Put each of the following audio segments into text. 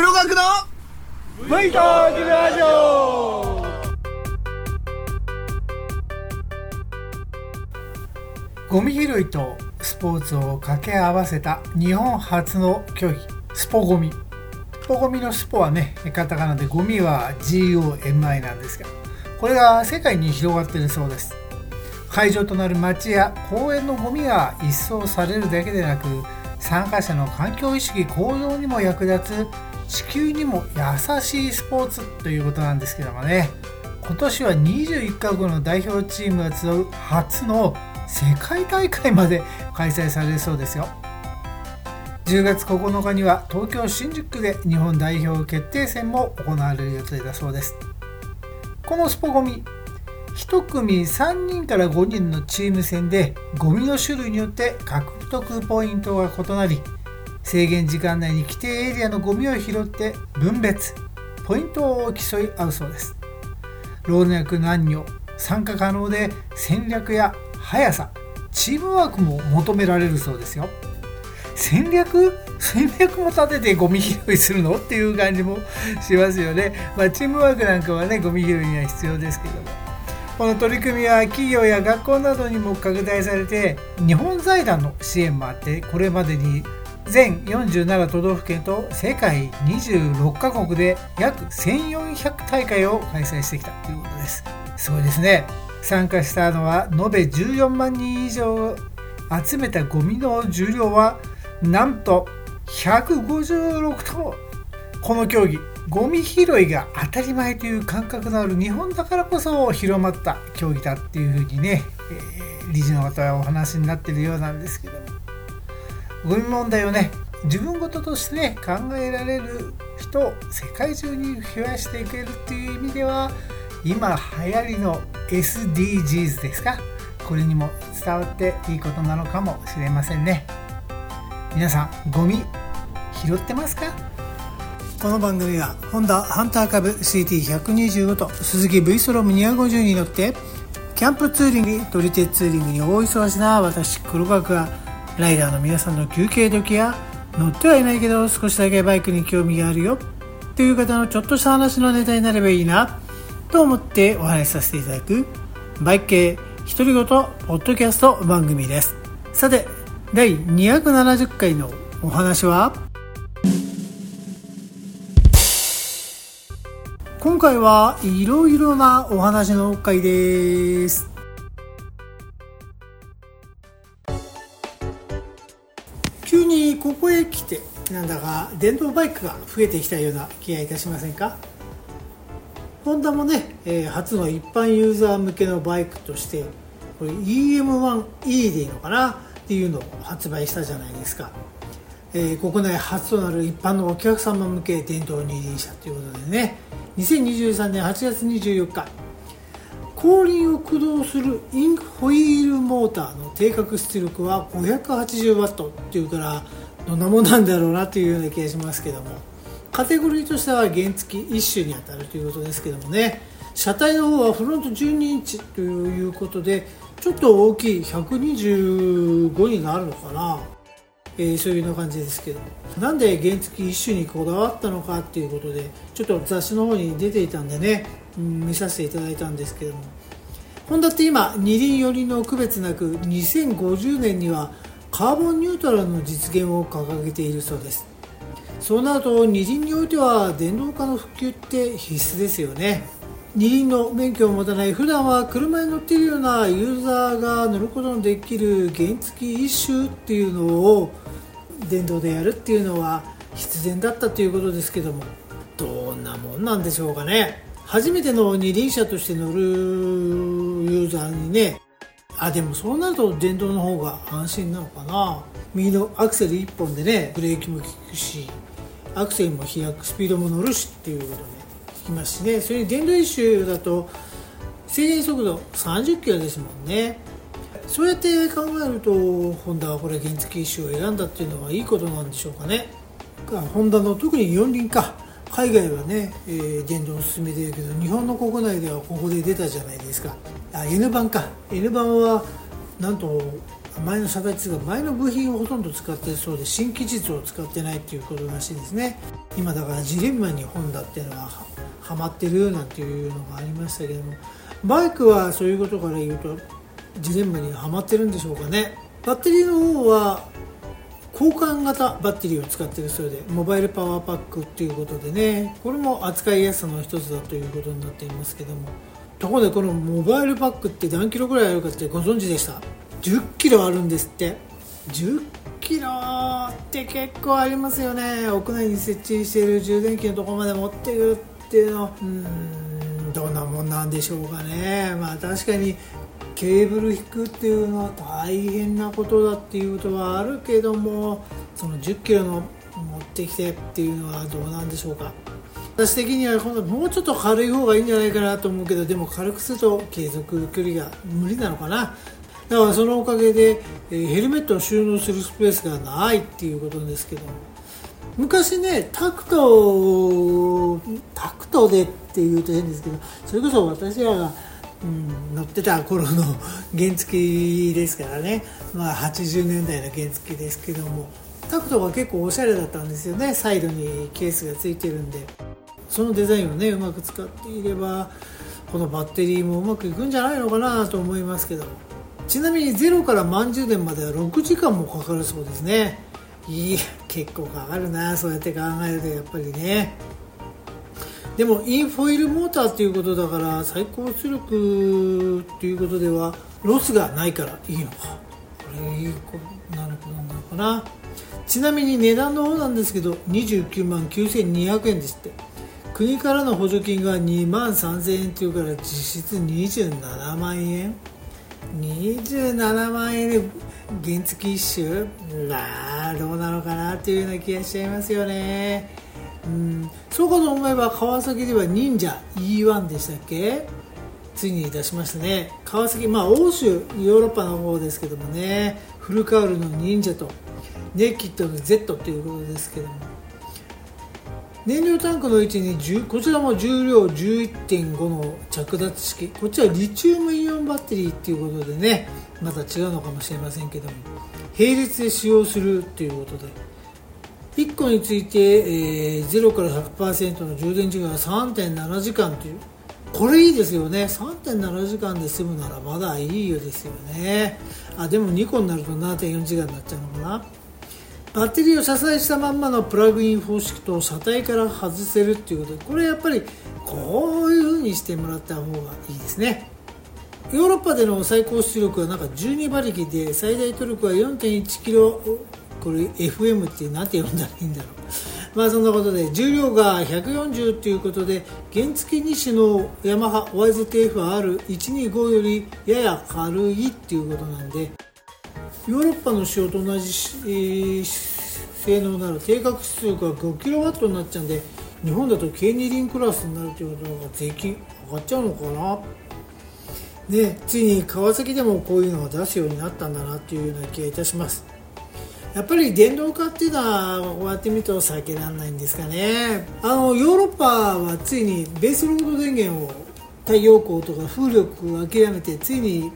黒学の V トークラジオ。ゴミ拾いとスポーツを掛け合わせた日本初の競技スポゴミ。スポゴミのスポはねカタカナでゴミは GOMI なんですがこれが世界に広がっているそうです。会場となる街や公園のゴミが一掃されるだけでなく参加者の環境意識向上にも役立つ地球にも優しいスポーツということなんですけどもね。今年は21カ国の代表チームが集う初の世界大会まで開催されるそうですよ。10月9日には東京新宿区で日本代表決定戦も行われる予定だそうです。このスポゴミ1組3人から5人のチーム戦でゴミの種類によって獲得ポイントが異なり制限時間内に規定エリアのゴミを拾って分別。ポイントを競い合うそうです。老若男女参加可能で戦略や速さチームワークも求められるそうですよ。戦略戦略も立ててゴミ拾いするのっていう感じもしますよね、まあ、チームワークなんかはねゴミ拾いには必要ですけども。この取り組みは企業や学校などにも拡大されて日本財団の支援もあってこれまでに全47都道府県と世界26カ国で約1400大会を開催してきたということです。すごいですね。参加したのは延べ14万人以上集めたゴミの重量はなんと156トン。この競技ゴミ拾いが当たり前という感覚のある日本だからこそ広まった競技だっていうふうにね、えー、理事の方はお話になってるようなんですけども。ゴミ問題をね自分事としてね考えられる人を世界中に増やしていけるっていう意味では今流行りの SDGs ですかこれにも伝わっていいことなのかもしれませんね皆さんゴミ拾ってますかこの番組はホンダハンター株 CT125 と鈴木 V ストロム250に乗ってキャンプツーリング撮り鉄ツーリングに大忙しな私黒川がライダーの皆さんの休憩時や乗ってはいないけど少しだけバイクに興味があるよ。という方のちょっとした話のネタになればいいなと思ってお話しさせていただくバイク系独り言ポッドキャスト番組です。さて第270回のお話は？今回はいろいろなお話の回です。急にここへ来てなんだか電動バイクが増えてきたような気がいたしませんか？ホンダもね、えー、初の一般ユーザー向けのバイクとしてこれ EM1E でいいのかなっていうのを発売したじゃないですか、えー、国内初となる一般のお客様向け電動二輪車ということでね2023年8月24日後輪を駆動するインホイールモーターの定格出力は 580W っていうからどんなもんなんだろうなというような気がしますけども。カテゴリーとしては原付一種に当たるということですけどもね。車体の方はフロント12インチということでちょっと大きい125になるのかな、えー、そういうような感じですけど。なんで原付一種にこだわったのかっていうことでちょっと雑誌の方に出ていたんでね、見させていただいたんですけども。ホンダって今二輪寄りの区別なく2050年にはカーボンニュートラルの実現を掲げているそうです。そうなると二輪においては電動化の普及って必須ですよね。二輪の免許を持たない普段は車に乗っているようなユーザーが乗ることのできる原付一種っていうのを電動でやるっていうのは必然だったということですけどもどんなもんなんでしょうかね。初めての二輪車として乗るユーザーにねあでもそうなると電動の方が安心なのかな。右のアクセル1本でねブレーキも効くしアクセルも開くスピードも乗るしっていうことで聞きますしね。それに電動一種だと制限速度30キロですもんね。そうやって考えるとホンダはこれ原付一種を選んだっていうのはいいことなんでしょうかね。ホンダの特に四輪か。海外はね、えー、電動を進めてるけど日本の国内ではここで出たじゃないですか。あ N 版か。N 版はなんと前の車体というか前の部品をほとんど使ってそうで新技術を使ってないっていうことらしいですね。今だからジレンマにホンダっていうのははまってるなんていうのがありましたけども。バイクはそういうことから言うとジレンマにはまってるんでしょうかね。バッテリーの方は交換型バッテリーを使ってるそうでモバイルパワーパックっていうことでねこれも扱いやすさの一つだということになっていますけども。ところでこのモバイルパックって何キロぐらいあるかってご存知でした？10キロあるんですって。10キロって結構ありますよね。屋内に設置している充電器のところまで持ってくるっていうの。はうーんどんなもんなんでしょうかね。まあ確かにケーブル引くっていうのは大変なことだっていうことはあるけどもその1 0キロの持ってきてっていうのはどうなんでしょうか。私的にはもうちょっと軽い方がいいんじゃないかなと思うけどでも軽くすると継続距離が無理なのかな。だからそのおかげで、え、ヘルメットを収納するスペースがないっていうことですけど昔ねタクトタクトでっていうと変ですけどそれこそ私らがうん、乗ってた頃の原付ですからね、まあ、80年代の原付ですけども。タクトが結構おしゃれだったんですよね。サイドにケースがついてるんで。そのデザインをねうまく使っていればこのバッテリーもうまくいくんじゃないのかなと思いますけど。ちなみにゼロから満充電までは6時間もかかるそうですね。いや結構かかるなそうやって考えるとやっぱりね。でもインフォイルモーターっていうことだから最高出力っていうことではロスがないからいいのか。これいいことなのかなちなみに値段の方なんですけど29万9200円ですって。国からの補助金が2万3000円っていうから実質27万円。27万円で原付一周。なあどうなのかなっていうような気がしちゃいますよね。うん。そうかと思えば川崎では忍者 E1 でしたっけ？ついに出しましたね。川崎まあ欧州ヨーロッパの方ですけどもね。フルカウルの忍者とネキッドの Z ということですけども。燃料タンクの位置にこちらも重量11.5の着脱式。こっちはリチウムイオンバッテリーっていうことでね。また違うのかもしれませんけども。並列で使用するということで。1個について、えー、0から100%の充電時間が3.7時間という。これいいですよね。3.7時間で済むならまだいいよですよね。あでも2個になると7.4時間になっちゃうのかな。バッテリーを車載したまんまのプラグイン方式と車体から外せるっていうこと。でこれやっぱりこういう風にしてもらった方がいいですね。ヨーロッパでの最高出力はなんか12馬力で最大トルクは4.1キロこれ FM って何て呼んだらいいんだろう。まあそんなことで重量が140ということで原付2種のヤマハ YZF-R125 よりやや軽いっていうことなんでヨーロッパの仕様と同じ、えー、性能なら定格出力が 5kW になっちゃうんで日本だと K2 リンクラスになるということが税金上がっちゃうのかな。でついに川崎でもこういうのが出すようになったんだなっていうような気がいたします。やっぱり電動化っていうのはこうやって見ると避けられないんですかね。あのヨーロッパはついにベースロード電源を太陽光とか風力を諦めてついに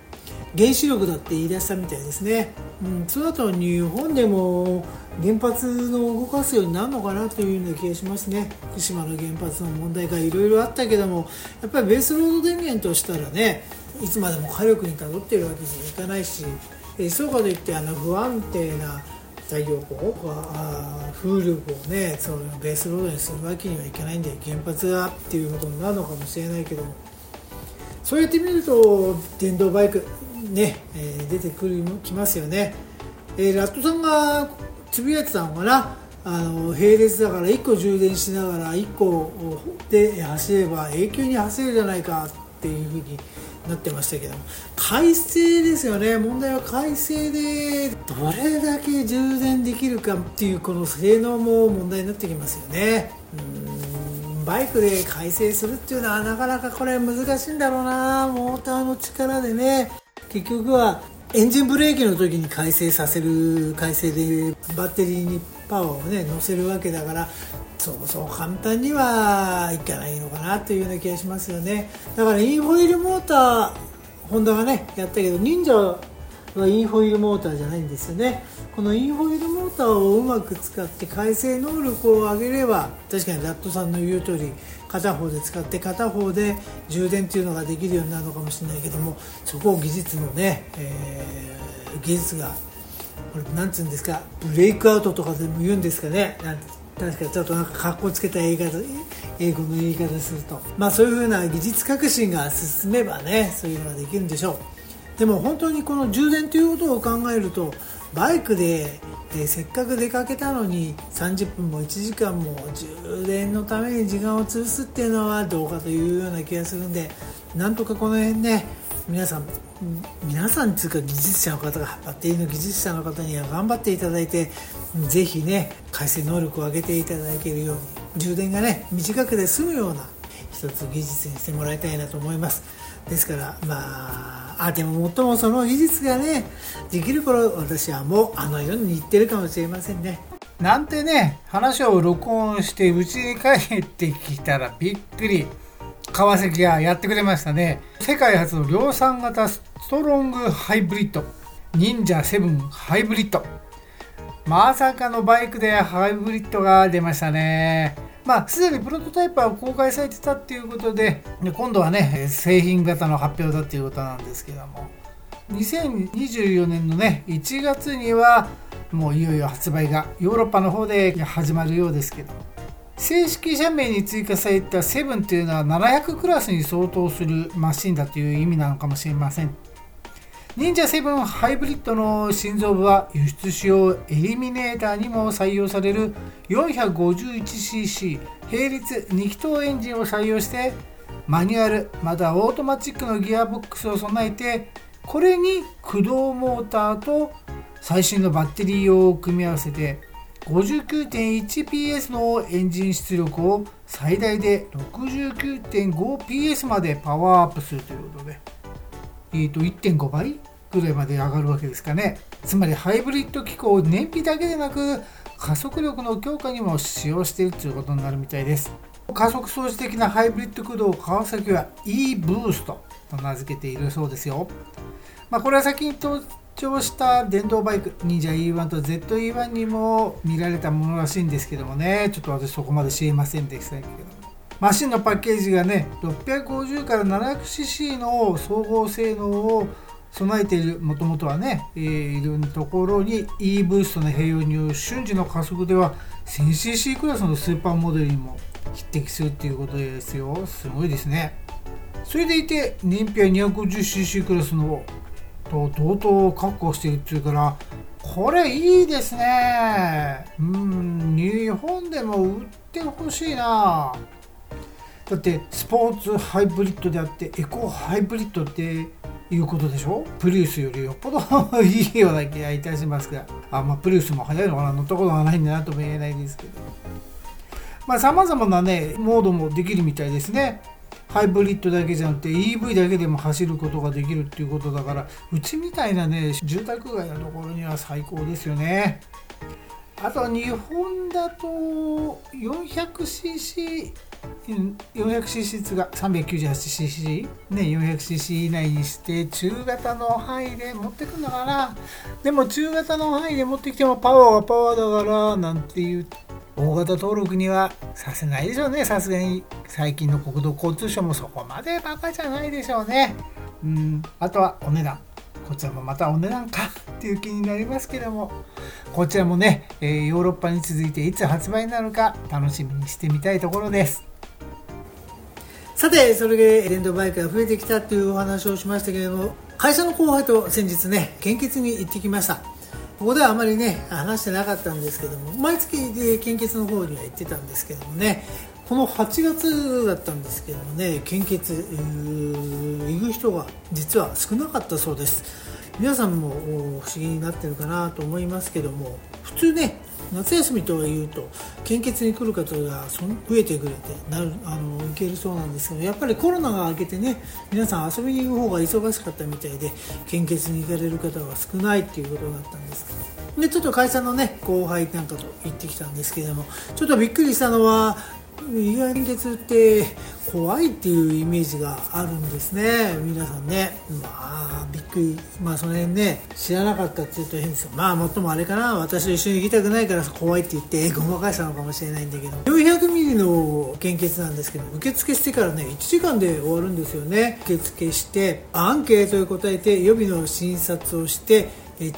原子力だって言い出したみたいですね、うん、その後日本でも原発の動かすようになるのかなというような気がしますね。福島の原発の問題がいろいろあったけどもやっぱりベースロード電源としたらねいつまでも火力に頼ってるわけにはいかないしそうかといってあの不安定な太陽光あ風力をねそのベースロードにするわけにはいかないんで原発がっていうことになるのかもしれないけどそうやって見ると電動バイクね、えー、出てくるきますよね、えー、ラットさんがつぶやいてたのかなあの並列だから1個充電しながら1個で走れば永久に走るじゃないかっていうふうになってましたけども。改正ですよね。問題は改正でどれだけ充電できるかっていうこの性能も問題になってきますよね。うん。バイクで改正するっていうのはなかなかこれ難しいんだろうな。モーターの力でね。結局はエンジンブレーキの時に改正させる改正でバッテリーにパワーをね乗せるわけだからそうそう簡単にはいかないのかなというような気がしますよね。だからインフォイルモーターホンダがねやったけど忍者はインホイールモーターじゃないんですよね。このインホイールモーターをうまく使って回生能力を上げれば確かにラットさんの言う通り片方で使って片方で充電っていうのができるようになるのかもしれないけどもそこを技術のね、えー、技術がこれなんつうんですかブレイクアウトとかでも言うんですかね。なん確かちょっとなんか格好つけた英語英語の言い方すると。まあそういうふうな技術革新が進めばねそういうのができるんでしょう。でも本当にこの充電ということを考えるとバイクで、え、せっかく出かけたのに30分も1時間も充電のために時間を潰すっていうのはどうかというような気がするんでなんとかこの辺ね皆さん皆さんというか技術者の方がバッテリーの技術者の方には頑張っていただいてぜひね回線能力を上げていただけるように充電がね短くで済むような一つ技術にしてもらいたいなと思います。ですからまああでももっともその技術がねできる頃私はもうあの世に行ってるかもしれませんね。なんてね話を録音して家に帰ってきたらびっくり。川崎がやってくれましたね。世界初の量産型ストロングハイブリッド。忍者7ハイブリッド。まさかのバイクでハイブリッドが出ましたね。まあ、すでにプロトタイプは公開されてたっていうことで、今度はね、製品型の発表だっていうことなんですけども、2024年のね、1月には、もういよいよ発売がヨーロッパの方で始まるようですけど、正式社名に追加された7っていうのは700クラスに相当するマシンだという意味なのかもしれません。忍者7ハイブリッドの心臓部は輸出仕様エリミネーターにも採用される 451cc 並列2気筒エンジンを採用してマニュアルまたオートマチックのギアボックスを備えてこれに駆動モーターと最新のバッテリーを組み合わせて 59.1PS のエンジン出力を最大で 69.5PS までパワーアップするということで、えー、と1.5倍ぐらいまで上がるわけですかね。つまりハイブリッド機構を燃費だけでなく加速力の強化にも使用しているということになるみたいです。加速装置的なハイブリッド駆動を川崎は e ブーストと名付けているそうですよ。まあ、これは先に長した電動バイク忍者 E1 と ZE1 にも見られたものらしいんですけどもね。ちょっと私そこまで知りませんでしたけどマシンのパッケージがね650から 700cc の総合性能を備えているもともとはね、えー、いるところに E ブーストの併用による瞬時の加速では 1000cc クラスのスーパーモデルにも匹敵するっていうことですよ。すごいですね。それでいて燃費は 250cc クラスのと同等を確保しているっていうからこれいいですね。うん日本でも売ってほしいな。だってスポーツハイブリッドであってエコハイブリッドっていうことでしょ？プリウスよりよっぽどいいような気がいたしますが。あまあプリウスも速いのかな乗ったことがないんだなとも言えないですけど。まあ様々なねモードもできるみたいですね。ハイブリッドだけじゃなくて EV だけでも走ることができるっていうことだからうちみたいなね住宅街のところには最高ですよね。あと日本だと 400cc 400cc が 398cc ね 400cc 以内にして中型の範囲で持ってくんだかなでも中型の範囲で持ってきてもパワーはパワーだからなんていう大型登録にはさせないでしょうね。さすがに最近の国土交通省もそこまでバカじゃないでしょうね。うん。あとはお値段。こちらもまたお値段かっていう気になりますけども。こちらもね、え、ヨーロッパに続いていつ発売になるか楽しみにしてみたいところです。さてそれで電動バイクが増えてきたっていうお話をしましたけれども会社の後輩と先日ね献血に行ってきました。ここではあまりね話してなかったんですけども毎月で献血の方には行ってたんですけどもねこの8月だったんですけどもね献血行く人が実は少なかったそうです。皆さんも不思議になってるかなと思いますけども普通ね夏休みとはいうと献血に来る方が増えてくれてなるあの受けるそうなんですけどやっぱりコロナが明けてね皆さん遊びに行く方が忙しかったみたいで献血に行かれる方が少ないっていうことだったんですでちょっと会社のね後輩なんかと行ってきたんですけどもちょっとびっくりしたのは意外に鉄って怖いっていうイメージがあるんですね。皆さんね。まあびっくり。まあその辺ね知らなかったって言うと変ですよ。まあもっともあれかな。私と一緒に行きたくないから怖いって言ってごまかしたのかもしれないんだけど。400ミリの献血なんですけど受付してからね1時間で終わるんですよね。受付してアンケートに答えて予備の診察をして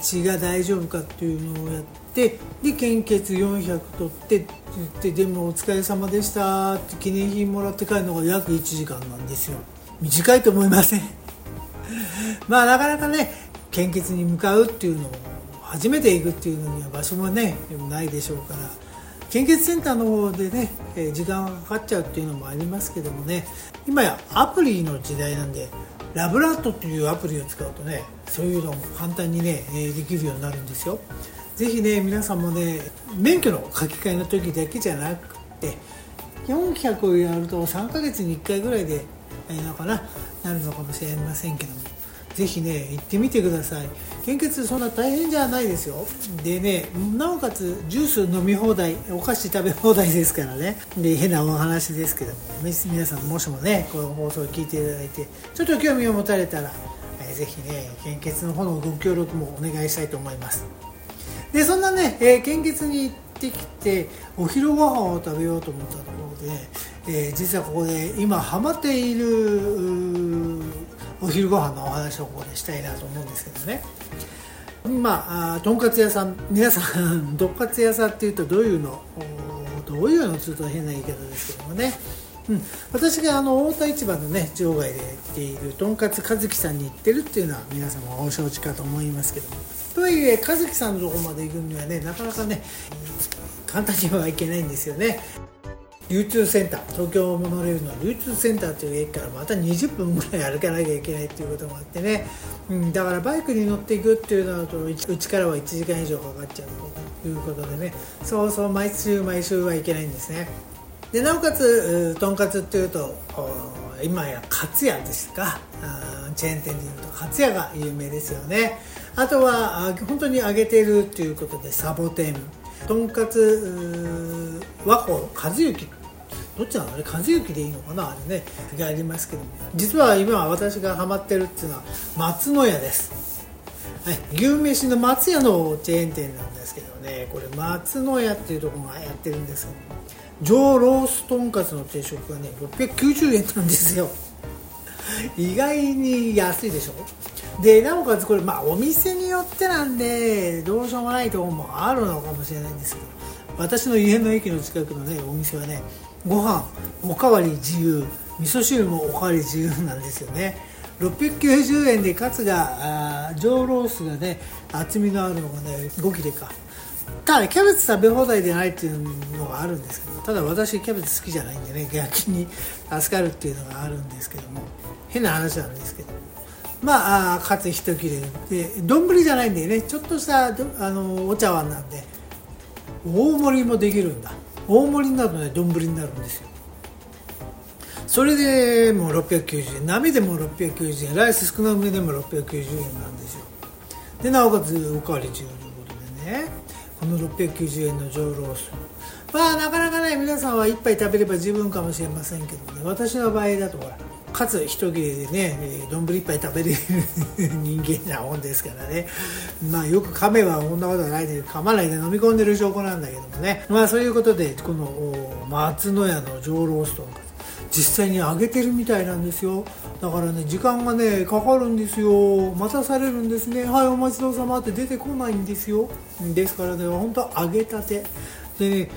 血が大丈夫かっていうのをやってで献血400取ってって言ってでもお疲れ様でしたって記念品もらって帰るのが約1時間なんですよ。短いと思いません。まあなかなかね献血に向かうっていうのを初めて行くっていうのには場所もねないでしょうから。献血センターの方でね時間がかかっちゃうっていうのもありますけどもね今やアプリの時代なんでラブラットっていうアプリを使うとねそういうのも簡単にねできるようになるんですよ。ぜひね皆さんもね免許の書き換えの時だけじゃなくて400をやると3ヶ月に1回ぐらいでいいのかななるのかもしれませんけどもぜひね行ってみてください。献血そんな大変じゃないですよ。でねなおかつジュース飲み放題お菓子食べ放題ですからね。で変なお話ですけども皆さんもしもねこの放送を聞いていただいてちょっと興味を持たれたら、えー、ぜひね献血の方のご協力もお願いしたいと思います。でそんなね、えー、献血に行ってきてお昼ご飯を食べようと思ったところで、えー、実はここで今ハマっているお昼ご飯のお話をここでしたいなと思うんですけどね。まあとんかつ屋さん皆さん とんかつ屋さんっていうとどういうの？どういうの？ちょっと変な言い方ですけどもね。うん、私があの太田市場のね場外でやっているとんかつ和樹さんに行ってるっていうのは皆様お承知かと思いますけども。はいえ和樹さんのとこまで行くにはねなかなかね簡単にはいけないんですよね。流通センター東京モノレールの流通センターという駅からまた20分ぐらい歩かなきゃいけないっていうこともあってね、うん、だからバイクに乗っていくっていうのだとうちからは1時間以上かかっちゃうということでね。そうそう毎週毎週はいけないんですね。でなおかつとんかつっていうと今やかつやですか。チェーン店でいうとかつやが有名ですよね。あとは本当に揚げてるっていうことでサボテン。とんかつ和光和幸。どっちなの？あれ和幸でいいのかな？あれね。がありますけど実は今私がハマってるっていうのは松の屋です。はい、牛飯の松屋のチェーン店なんですけどね。これ松の屋っていうところがやってるんですけど上ロースとんかつの定食がね690円なんですよ。意外に安いでしょ？でなおかつこれまあお店によってなんでどうしようもないところもあるのかもしれないんですけど私の家の駅の近くのねお店はねご飯おかわり自由味噌汁もおかわり自由なんですよね。690円でカツが上ロースがね厚みのあるのがね5切れか。ただキャベツ食べ放題でないっていうのがあるんですけどただ私キャベツ好きじゃないんでね逆に助かるっていうのがあるんですけども変な話なんですけど。まあカツ一切れで丼じゃないんでねちょっとしたあのお茶碗なんで大盛りもできるんだ。大盛りになるとね丼になるんですよ。それでもう690円。鍋でも690円。ライス少なめでも690円なんですよ。でなおかつおかわり中ということでね。この690円の上ロース。まあなかなかね皆さんは1杯食べれば十分かもしれませんけどね。私の場合だとほらかつ一切れでね丼一杯食べれる 人間なもんですからね。まあよく噛めばこんなことはないで噛まないで飲み込んでる証拠なんだけどもね。まあそういうことでこの松の屋の上ロースト実際に揚げてるみたいなんですよ。だからね時間がねかかるんですよ。待たされるんですね。はいお待ちどうさまって出てこないんですよ。ですからね本当揚げたて。でね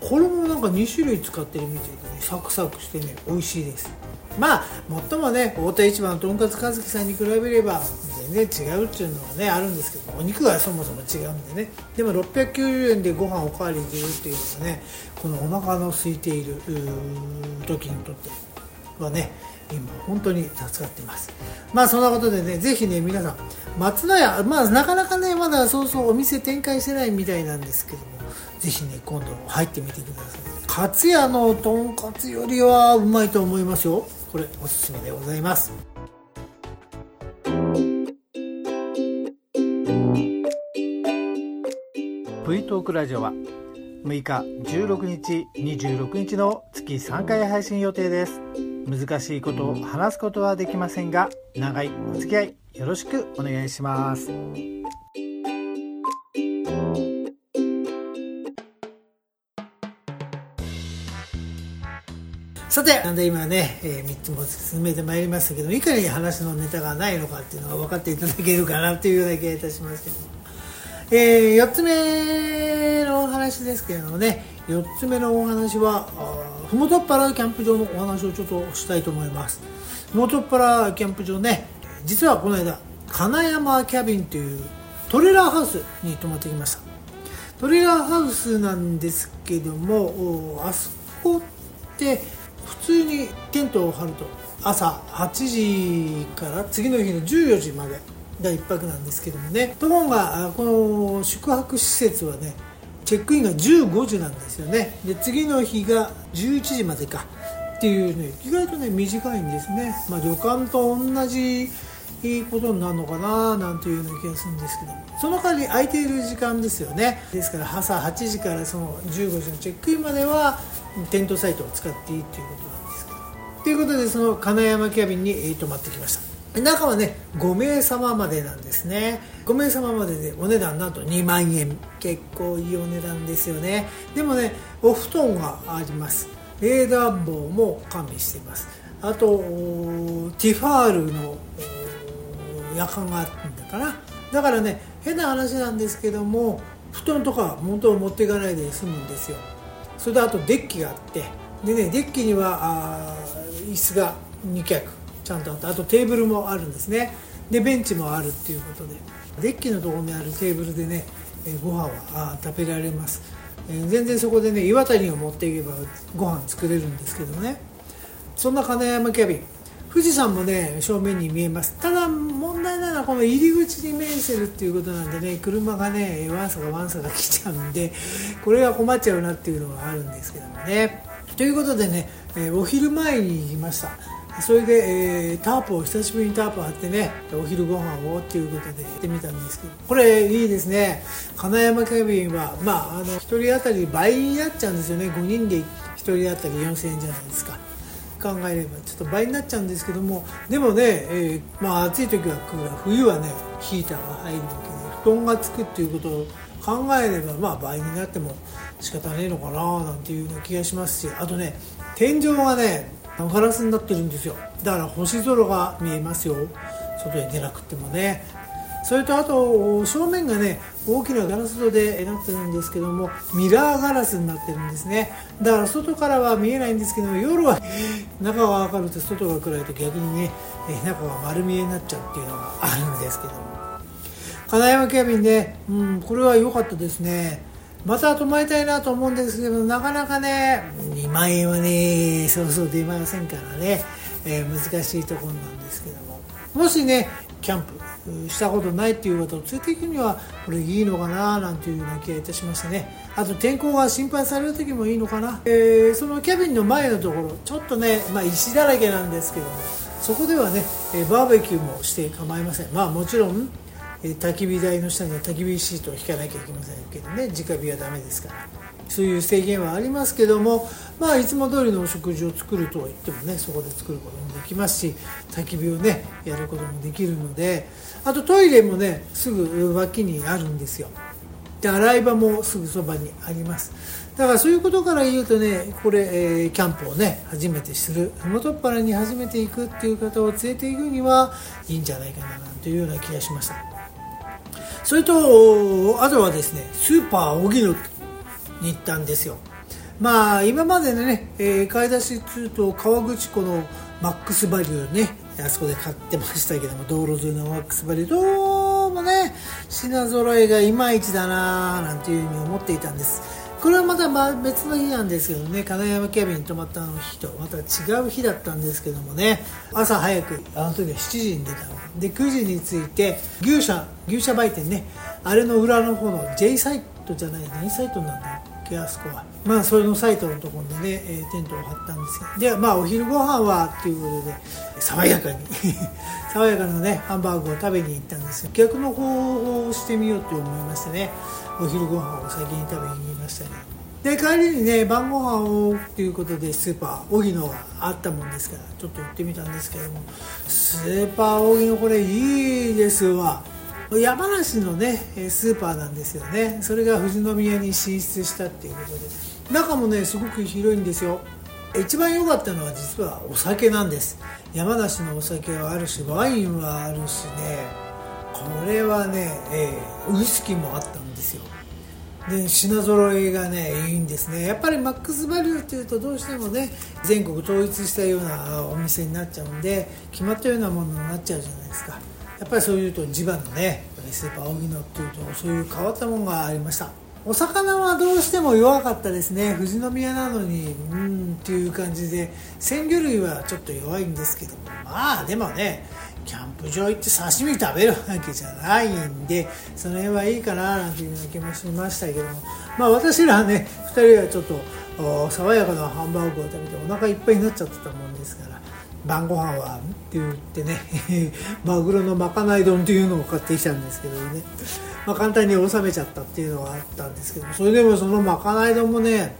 衣もなんか2種類使ってるみたいでねサクサクしてね美味しいです。まあ最もね太田市場のとんかつ和樹さんに比べれば全然違うっていうのはねあるんですけどお肉がそもそも違うんでね。でも690円でご飯おかわりできるっていうのはねこのお腹の空いている時にとってはね今本当に助かっています。まあそんなことでねぜひね皆さん松の屋まあなかなかねまだそうそうお店展開してないみたいなんですけどもぜひね今度入ってみてください。かつやのとんかつよりはうまいと思いますよ。これおすすめでございます。V トークラジオは6日16日26日の月3回配信予定です。難しいことを話すことはできませんが長いお付き合いよろしくお願いします。さて、なんで今ね、えー、3つも進めてまいりましたけどいかに話のネタがないのかっていうのが分かっていただけるかなっていうような気がいたしますけど、えー、4つ目のお話ですけれどもね4つ目のお話はふもとっぱらキャンプ場のお話をちょっとしたいと思います。ふもとっぱらキャンプ場ね実はこの間金山キャビンというトレーラーハウスに泊まってきました。トレーラーハウスなんですけどもあそこって普通にテントを張ると朝8時から次の日の14時までが1泊なんですけどもね。ところがこの宿泊施設はねチェックインが15時なんですよね。で次の日が11時までか。っていうね意外とね短いんですね、まあ、旅館と同じいいことになるのかななんていうような気がするんですけどその代わり空いている時間ですよね。ですから朝8時からその15時のチェックインまではテントサイトを使っていいっていうことなんですけど。ということでその金山キャビンに泊まってきました。中はね5名様までなんですね。5名様まででお値段なんと2万円。結構いいお値段ですよね。でもねお布団があります。冷暖房も完備しています。あとティファールの夜間があるんだからだからね変な話なんですけども布団とか元を持っていかないで済むんですよ。それであとデッキがあって。でねデッキには椅子が2脚。ちゃんとあってあとテーブルもあるんですね。でベンチもあるっていうことで。デッキのところにあるテーブルでね、え、ご飯は食べられます、全然そこでね岩谷を持っていけばご飯作れるんですけどね。そんな金山キャビン。富士山もね正面に見えます。ただ問題なのはこの入り口に面してるっていうことなんでね車がねワンサがワンサが来ちゃうんでこれが困っちゃうなっていうのがあるんですけどもね。ということでね、えお昼前に行きました。それで、えー、タープを久しぶりにタープ張ってねお昼ご飯をっていうことで行ってみたんですけどこれいいですね。金山キャビンはまああの1人当たり倍になっちゃうんですよね。5人で1人当たり4000円じゃないですか。考えればちょっと倍になっちゃうんですけどもでもね、えー、まあ、暑い時はクーラー冬はねヒーターが入るわけで布団がつくっていうことを考えればまあ倍になっても仕方ねえのかななんていうような気がしますしあとね天井がねガラスになってるんですよ。だから星空が見えますよ。外へ出なくてもね。それとあと正面がね大きなガラス戸でなってるんですけどもミラーガラスになってるんですね。だから外からは見えないんですけど夜は 中が明るくて外が暗いと逆にね中が丸見えになっちゃうっていうのがあるんですけども。金山キャビンね、うん、これは良かったですね。また泊まりたいなと思うんですけどなかなかね2万円はねそうそう出ませんからね、えー、難しいところなんですけども。もしねキャンプしたことないっていう方を連れていくにはこれいいのかななんていうような気がいたしましたね。あと天候が心配される時もいいのかな、えー、そのキャビンの前のところちょっとね、まあ、石だらけなんですけどもそこではねバーベキューもして構いません。まあもちろん焚き火台の下には焚き火シートを引かなきゃいけませんけどね。直火はダメですから。そういう制限はありますけどもまあいつも通りのお食事を作るとは言ってもねそこで作ることもできますし焚き火をねやることもできるのであとトイレもねすぐ脇にあるんですよ。で洗い場もすぐそばにあります。だからそういうことから言うとねこれ、えー、キャンプをね初めてする。麓っ腹に初めて行くっていう方を連れて行くにはいいんじゃないかななんていうような気がしました。それとあとはですねスーパー荻野に行ったんですよ。まあ今までね、えー、買い出しすると川口湖のマックスバリューねあそこで買ってましたけども道路沿いのマックスバリューどうもね品揃えがいまいちだななんていうふうに思っていたんです。これはまた別の日なんですけどね金山キャビンに泊まった日とまた違う日だったんですけどもね朝早くあの時は7時に出たの。で9時に着いて牛舎牛舎売店ねあれの裏の方の J サイトじゃない何サイトなんだけあそこは。まあそれのサイトのところでね、えー、テントを張ったんですけど。でまあお昼ご飯はっていうことで爽やかに 爽やかなねハンバーグを食べに行ったんですけど逆の方をしてみようと思いましてね。お昼ご飯を先に食べに行きましたね。で帰りにね晩ご飯をっていうことでスーパー荻野があったもんですからちょっと行ってみたんですけどもスーパー荻野これいいですわ。山梨のねスーパーなんですよね。それが富士宮に進出したっていうことで。中もねすごく広いんですよ。一番良かったのは実はお酒なんです。山梨のお酒はあるしワインはあるしね。これはね、えー、ウイスキーもあったんですよ。で品揃えがねいいんですね。やっぱりマックスバリューっていうとどうしてもね全国統一したようなお店になっちゃうんで決まったようなものになっちゃうじゃないですか。やっぱりそういうと地場のねスーパー荻野っていうとそういう変わったものがありました。お魚はどうしても弱かったですね。富士宮なのにうんっていう感じで鮮魚類はちょっと弱いんですけども。まあでもねキャンプ場行って刺身食べるわけじゃないんでその辺はいいかななんていうような気もしましたけども。まあ私らはね 2人はちょっと爽やかなハンバーグを食べてお腹いっぱいになっちゃってたもんですから晩ご飯はって言ってね マグロのまかない丼っていうのを買ってきたんですけどね、まあ、簡単に収めちゃったっていうのがあったんですけどそれでもそのまかない丼もね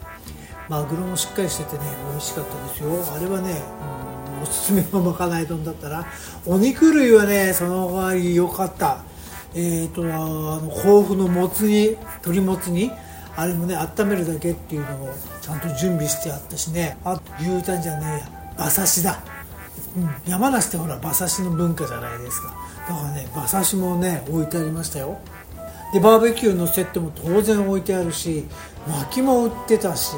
マグロもしっかりしててね美味しかったですよ。あれはね、うん、おすすめのまかない丼だったらお肉類はねその代わり良かった。えっ、ー、とあの豆腐のもつ煮鶏もつ煮あれもね温めるだけっていうのをちゃんと準備してあったしね。あ牛タンじゃねえや馬刺しだ。うん、山梨ってほら馬刺しの文化じゃないですか。だからね馬刺しもね置いてありましたよ。でバーベキューのセットも当然置いてあるし薪も売ってたし。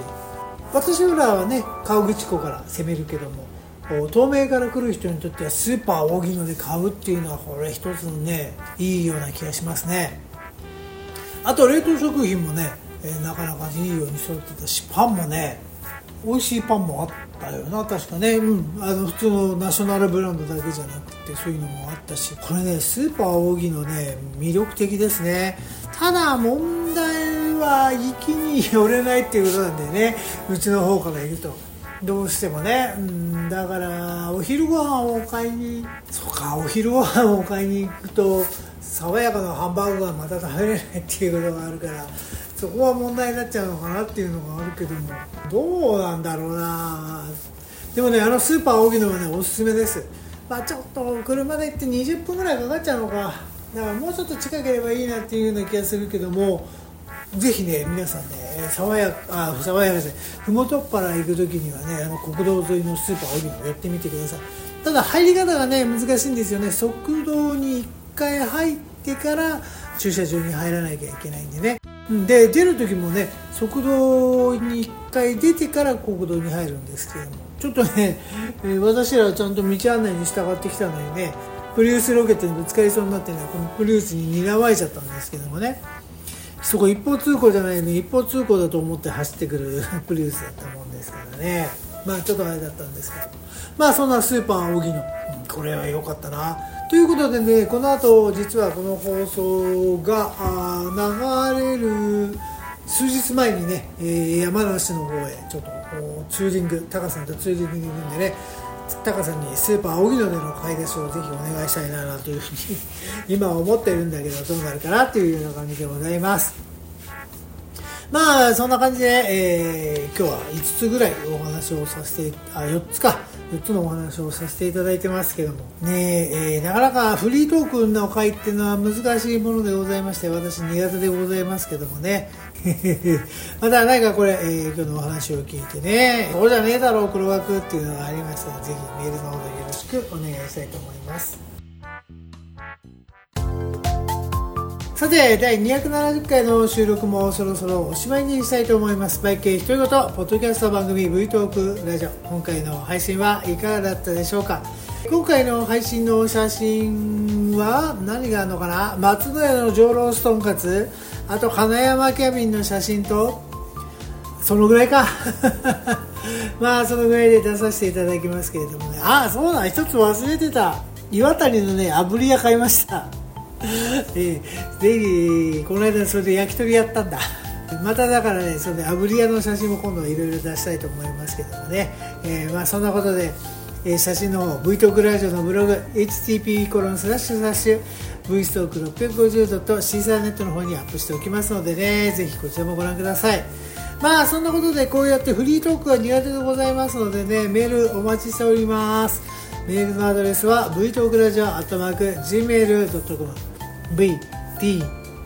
私らはね川口湖から攻めるけども。東名から来る人にとってはスーパー荻野で買うっていうのはこれ一つのねいいような気がしますね。あと冷凍食品もね、え、なかなかいいように揃ってたしパンもね美味しいパンもあったよな。確かね、うん、あの普通のナショナルブランドだけじゃなくてそういうのもあったし。これねスーパー扇のね魅力的ですね。ただ問題は行きに寄れないっていうことなんでね。うちの方から言うと。どうしてもね、うん、だからお昼ご飯を買いにそうかお昼ご飯を買いに行くと爽やかなハンバーグがまた食べれないっていうことがあるからそこは問題になっちゃうのかなっていうのがあるけどもどうなんだろうな。でもねあのスーパー荻野はねおすすめです。まあちょっと車で行って20分ぐらいかかっちゃうのか。だからもうちょっと近ければいいなっていうような気がするけどもぜひね皆さんね爽やかあ爽やかですね麓っ腹行く時にはねあの国道沿いのスーパー荻野やってみてください。ただ入り方がね難しいんですよね。側道に1回入ってから駐車場に入らなきゃいけないんでね。で出る時もね側道に1回出てから国道に入るんですけども。ちょっとね、え、私らはちゃんと道案内に従ってきたのにねプリウスロケットにぶつかりそうになってねこのプリウスに睨まれちゃったんですけどもね。そこ一方通行じゃないのに一方通行だと思って走ってくる プリウスだったもんですからね。まあちょっとあれだったんですけどまあそんなスーパー荻野これは良かったな。ということでねこの後実はこの放送が流れる数日前にね、え、山梨の方へちょっとツーリングタカさんとツーリングに行くんでねタカさんにスーパー荻野での買い出しをぜひお願いしたいなというふうに今は思ってるんだけどどうなるかなというような感じでございます。まあそんな感じで、えー、今日は5つぐらいお話をさせてあ4つか。4つのお話をさせていただいてますけども。ねえー、なかなかフリートークの回っていうのは難しいものでございまして私苦手でございますけどもね。また何かこれ、えー、今日のお話を聞いてね。そうじゃねえだろう黒枠っていうのがありましたらぜひメールの方でよろしくお願いしたいと思います。さて第270回の収録もそろそろおしまいにしたいと思います。バイク独り言ポッドキャスト番組 V トークラジオ。今回の配信はいかがだったでしょうか。今回の配信の写真は何があるのかな？松の家の上ローストンカツ。あと金山キャビンの写真とそのぐらいか。まあそのぐらいで出させていただきますけれどもね。ああそうだ一つ忘れてた。岩谷のね炙り屋買いました。えー、ぜひこの間それで焼き鳥やったんだ。まただからねそれで炙り屋の写真も今度いろいろ出したいと思いますけどもね、えー、まあそんなことで、えー、写真の方 V トークラジオのブログ http コロンスラッシュスラッシュ V ストーク650度とシーサーネットの方にアップしておきますのでねぜひこちらもご覧ください。まあそんなことでこうやってフリートークが苦手でございますのでねメールお待ちしております。メールのアドレスは v トークラジオアットマーク Gmail.com v t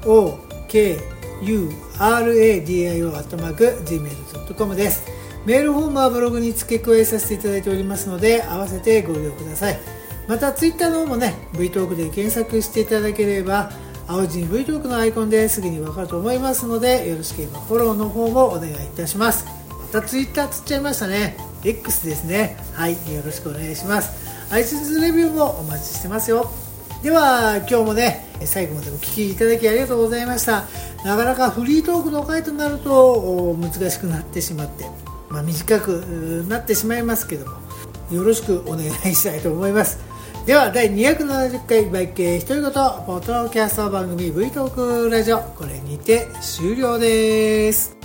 o k u r a d i o g m a i l c o m です。メールフォームはブログに付け加えさせていただいておりますので合わせてご利用ください。またツイッターの方もね V トークで検索していただければ青地に V トークのアイコンですぐに分かると思いますのでよろしければフォローの方もお願いいたします。またツイッターつっちゃいましたね。X ですね。はいよろしくお願いします。iTunes レビューもお待ちしてますよ。では今日もね最後までお聴きいただきありがとうございました。なかなかフリートークの回となると難しくなってしまってまあ、短くなってしまいますけどもよろしくお願いしたいと思います。では第270回バイケー独り言ポッドキャスト番組 V トークラジオこれにて終了です。